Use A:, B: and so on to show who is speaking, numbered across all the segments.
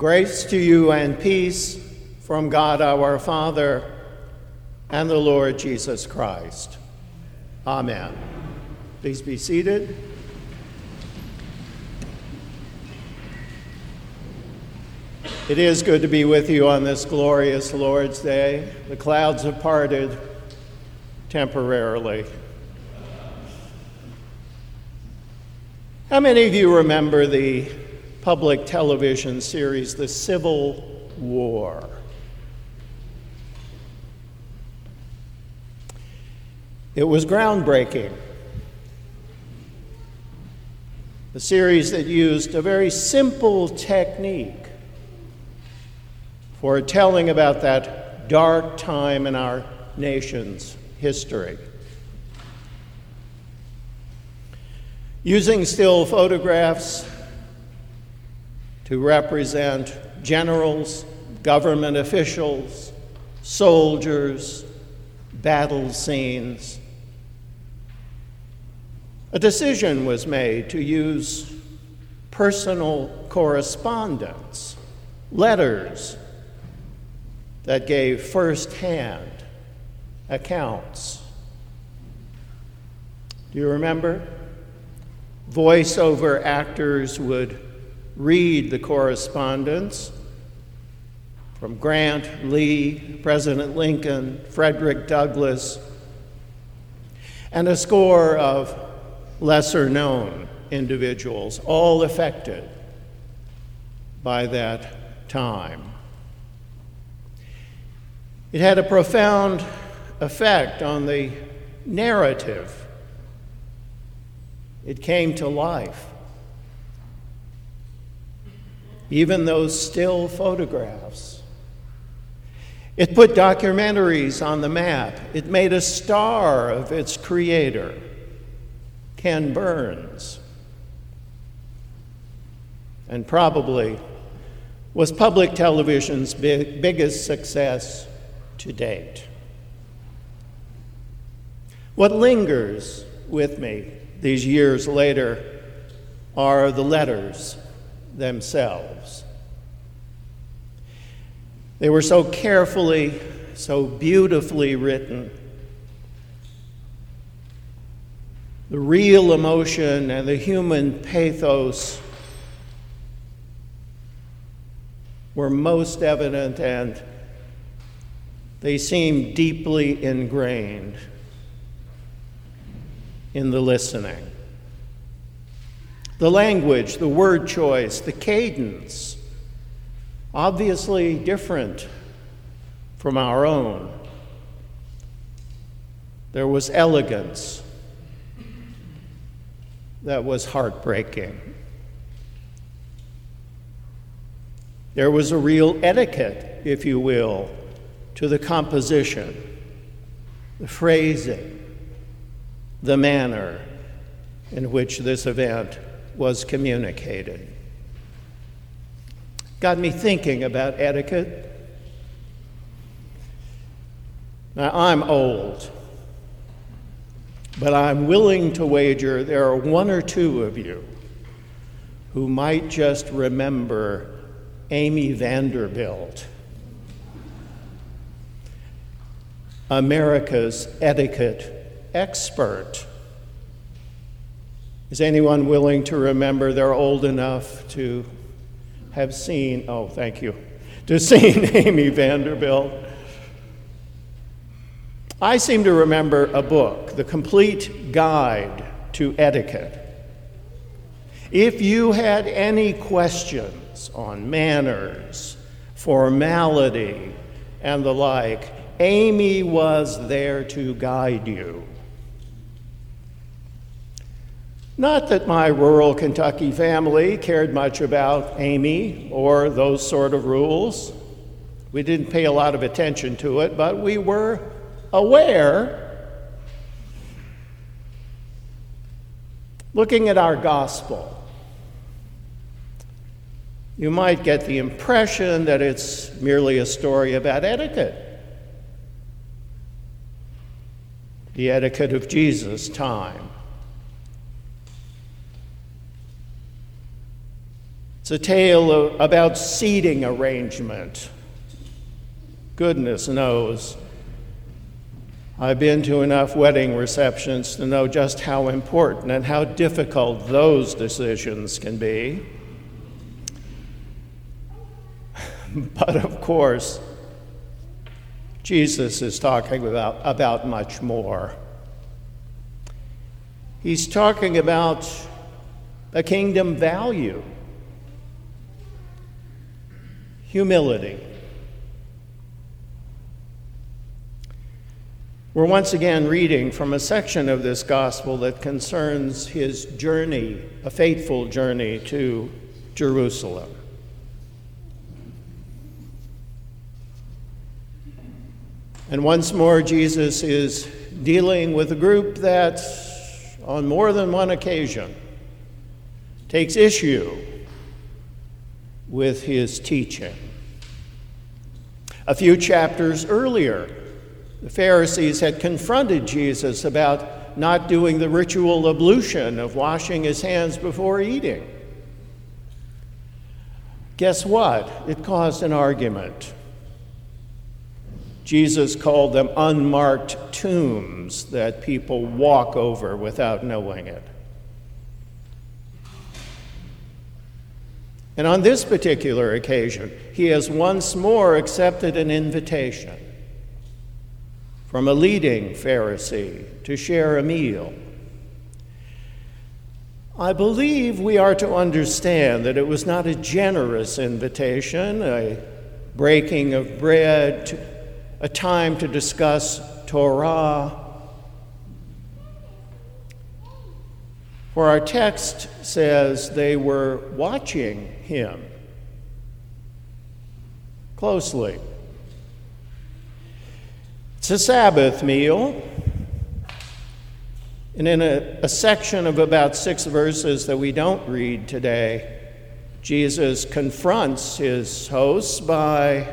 A: Grace to you and peace from God our Father and the Lord Jesus Christ. Amen. Please be seated. It is good to be with you on this glorious Lord's Day. The clouds have parted temporarily. How many of you remember the public television series, The Civil War? It was groundbreaking. A series that used a very simple technique for telling about that dark time in our nation's history. Using still photographs to represent generals, government officials, soldiers, battle scenes, a decision was made to use personal correspondence, letters that gave firsthand accounts. Do you remember? Voiceover actors would read the correspondence from Grant, Lee, President Lincoln, Frederick Douglass, and a score of lesser known individuals, all affected by that time. It had a profound effect on the narrative. It came to life. Even those still photographs. It put documentaries on the map. It made a star of its creator, Ken Burns. And probably was public television's big, biggest success to date. What lingers with me these years later are the letters themselves. They were so carefully, so beautifully written. The real emotion and the human pathos were most evident and they seemed deeply ingrained in the listening. The language, the word choice, the cadence, obviously different from our own. There was elegance that was heartbreaking. There was a real etiquette, if you will, to the composition, the phrasing, the manner in which this event was communicated. Got me thinking about etiquette. Now, I'm old, but I'm willing to wager there are one or two of you who might just remember Amy Vanderbilt America's etiquette expert. Is anyone willing to remember they're old enough to have seen, oh, thank you, to seen Amy Vanderbilt? I seem to remember a book, The Complete Guide to Etiquette. If you had any questions on manners, formality, and the like, Amy was there to guide you. Not that my rural Kentucky family cared much about Amy or those sort of rules. We didn't pay a lot of attention to it, but we were aware. Looking at our gospel, you might get the impression that it's merely a story about etiquette. the etiquette of Jesus' time. It's a tale about seating arrangement. Goodness knows. I've been to enough wedding receptions to know just how important and how difficult those decisions can be. But of course, Jesus is talking about, about much more. He's talking about a kingdom value humility. We're once again reading from a section of this gospel that concerns his journey, a fateful journey to Jerusalem. And once more, Jesus is dealing with a group that, on more than one occasion, takes issue with his teaching. A few chapters earlier, the Pharisees had confronted Jesus about not doing the ritual ablution of washing his hands before eating. Guess what? It caused an argument. Jesus called them unmarked tombs that people walk over without knowing it. And on this particular occasion, he has once more accepted an invitation from a leading Pharisee to share a meal. I believe we are to understand that it was not a generous invitation, a breaking of bread, a time to discuss Torah. For our text says they were watching him closely. It's a Sabbath meal. And in a, a, section of about six verses that we don't read today, Jesus confronts his hosts by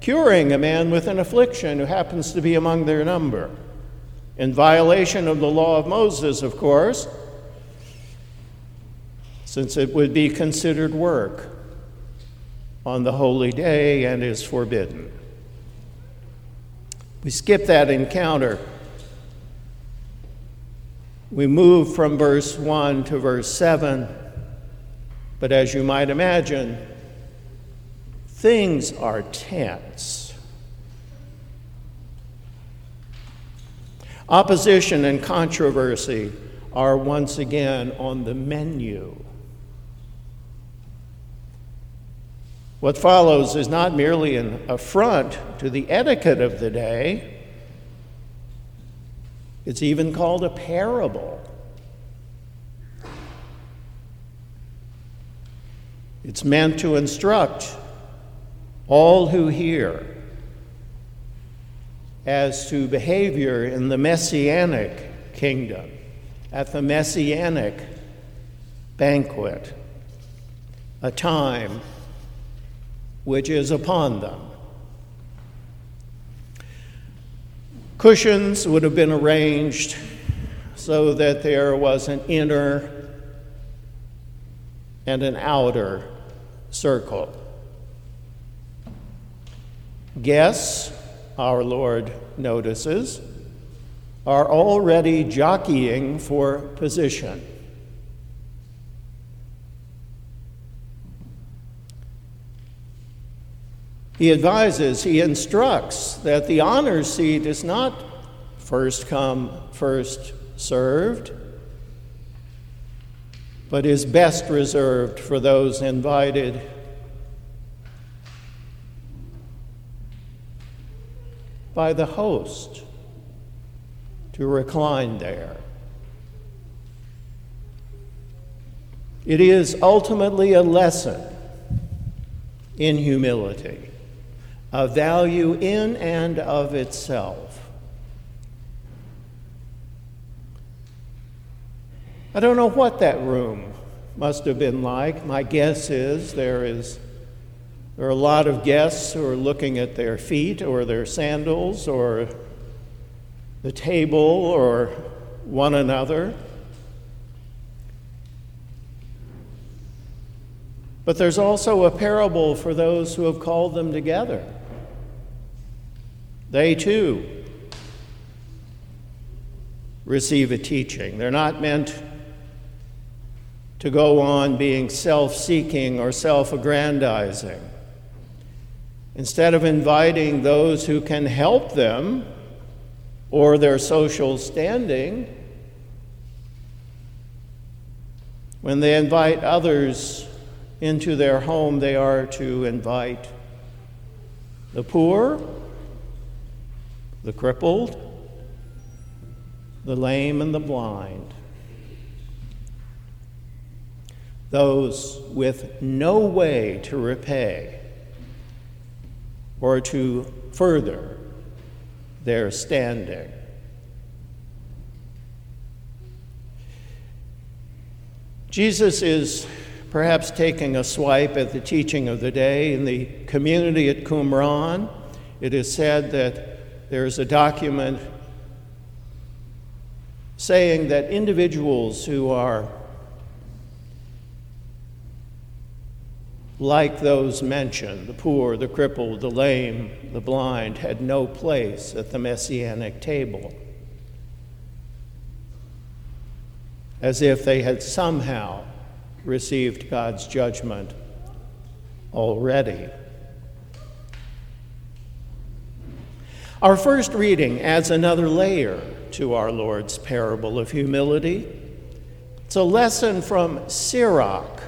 A: curing a man with an affliction who happens to be among their number. In violation of the law of Moses, of course, since it would be considered work on the holy day and is forbidden. We skip that encounter. We move from verse 1 to verse 7, but as you might imagine, Things are tense. Opposition and controversy are once again on the menu. What follows is not merely an affront to the etiquette of the day, it's even called a parable. It's meant to instruct all who hear as to behavior in the messianic kingdom, at the messianic banquet, a time which is upon them. Cushions would have been arranged so that there was an inner and an outer circle. Guests, our Lord notices, are already jockeying for position. He advises, he instructs that the honor seat is not first come, first served, but is best reserved for those invited by the host to recline there. It is ultimately a lesson in humility, a value in and of itself. I don't know what that room must have been like. My guess is there is there are a lot of guests who are looking at their feet or their sandals or the table or one another. But there's also a parable for those who have called them together. They too receive a teaching. They're not meant to go on being self seeking or self aggrandizing. Instead of inviting those who can help them or their social standing, when they invite others into their home, they are to invite the poor, the crippled, the lame, and the blind. Those with no way to repay or to further their standing. Jesus is perhaps taking a swipe at the teaching of the day. In the community at Qumran, it is said that there is a document saying that individuals who are like those mentioned, the poor, the crippled, the lame, the blind, had no place at the messianic table. As if they had somehow received God's judgment already. Our first reading adds another layer to our Lord's parable of humility. It's a lesson from Sirach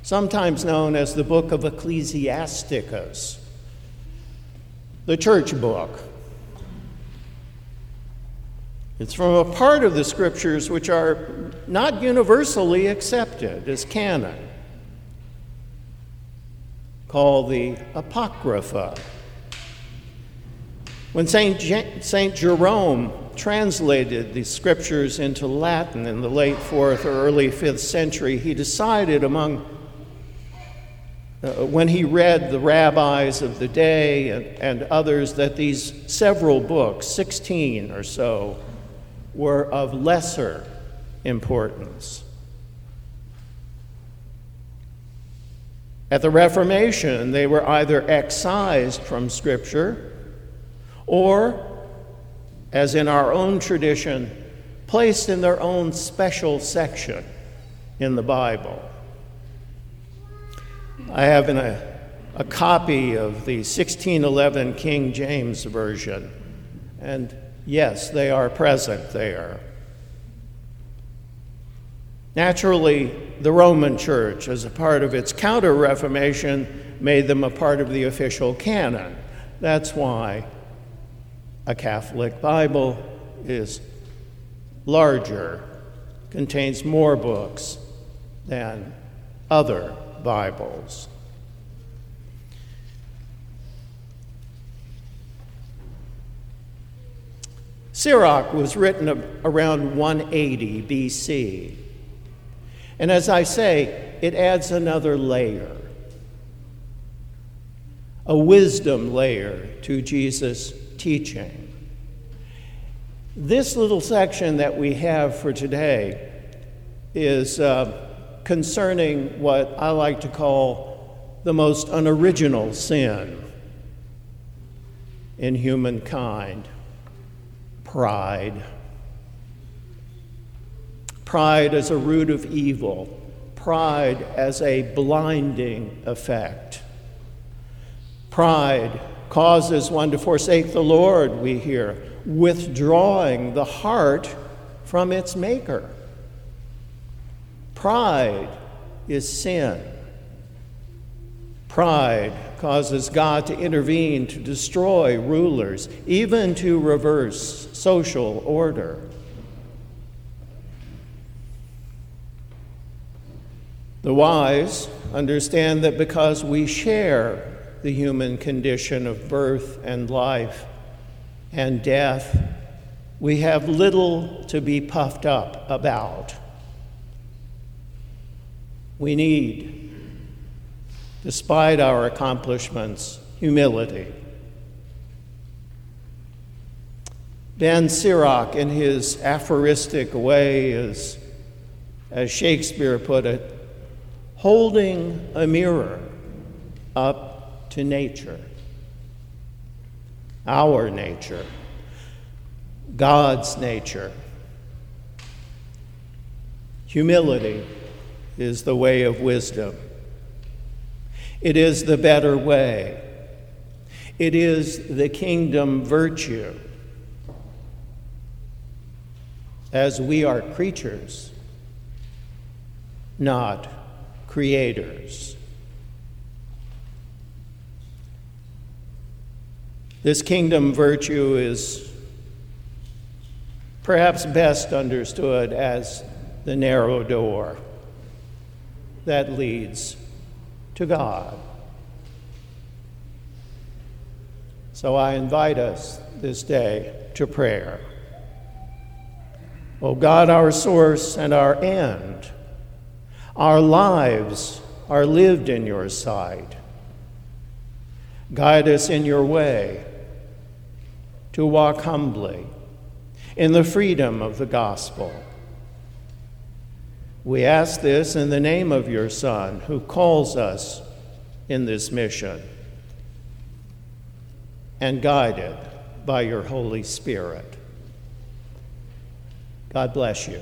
A: sometimes known as the book of Ecclesiasticus, the church book. It's from a part of the scriptures which are not universally accepted as canon, called the Apocrypha. When St. Je- Saint Jerome translated the scriptures into Latin in the late 4th or early 5th century, he decided among uh, when he read the rabbis of the day and, and others that these several books, 16 or so, were of lesser importance. At the Reformation, they were either excised from Scripture or, as in our own tradition, placed in their own special section in the Bible. I have a, a copy of the 1611 King James Version, and yes, they are present there. Naturally, the Roman Church, as a part of its Counter Reformation, made them a part of the official canon. That's why a Catholic Bible is larger, contains more books than other Bibles. Sirach was written around 180 BC. And as I say, it adds another layer, a wisdom layer to Jesus' teaching. This little section that we have for today is. Uh, concerning what I like to call the most unoriginal sin in humankind pride. Pride as a root of evil, pride as a blinding effect. Pride causes one to forsake the Lord, we hear, withdrawing the heart from its maker. Pride is sin. Pride causes God to intervene to destroy rulers, even to reverse social order. The wise understand that because we share the human condition of birth and life and death, we have little to be puffed up about we need, despite our accomplishments, humility. Ben Sirach, in his aphoristic way, is, as Shakespeare put it, holding a mirror up to nature, our nature, God's nature. Humility is the way of wisdom. It is the better way. It is the kingdom virtue. As we are creatures, not creators. This kingdom virtue is perhaps best understood as the narrow door that leads to God. So I invite us this day to prayer. O God, our source and our end, our lives are lived in your sight. Guide us in your way to walk humbly in the freedom of the gospel. We ask this in the name of your Son, who calls us in this mission, and guided by your Holy Spirit. God bless you.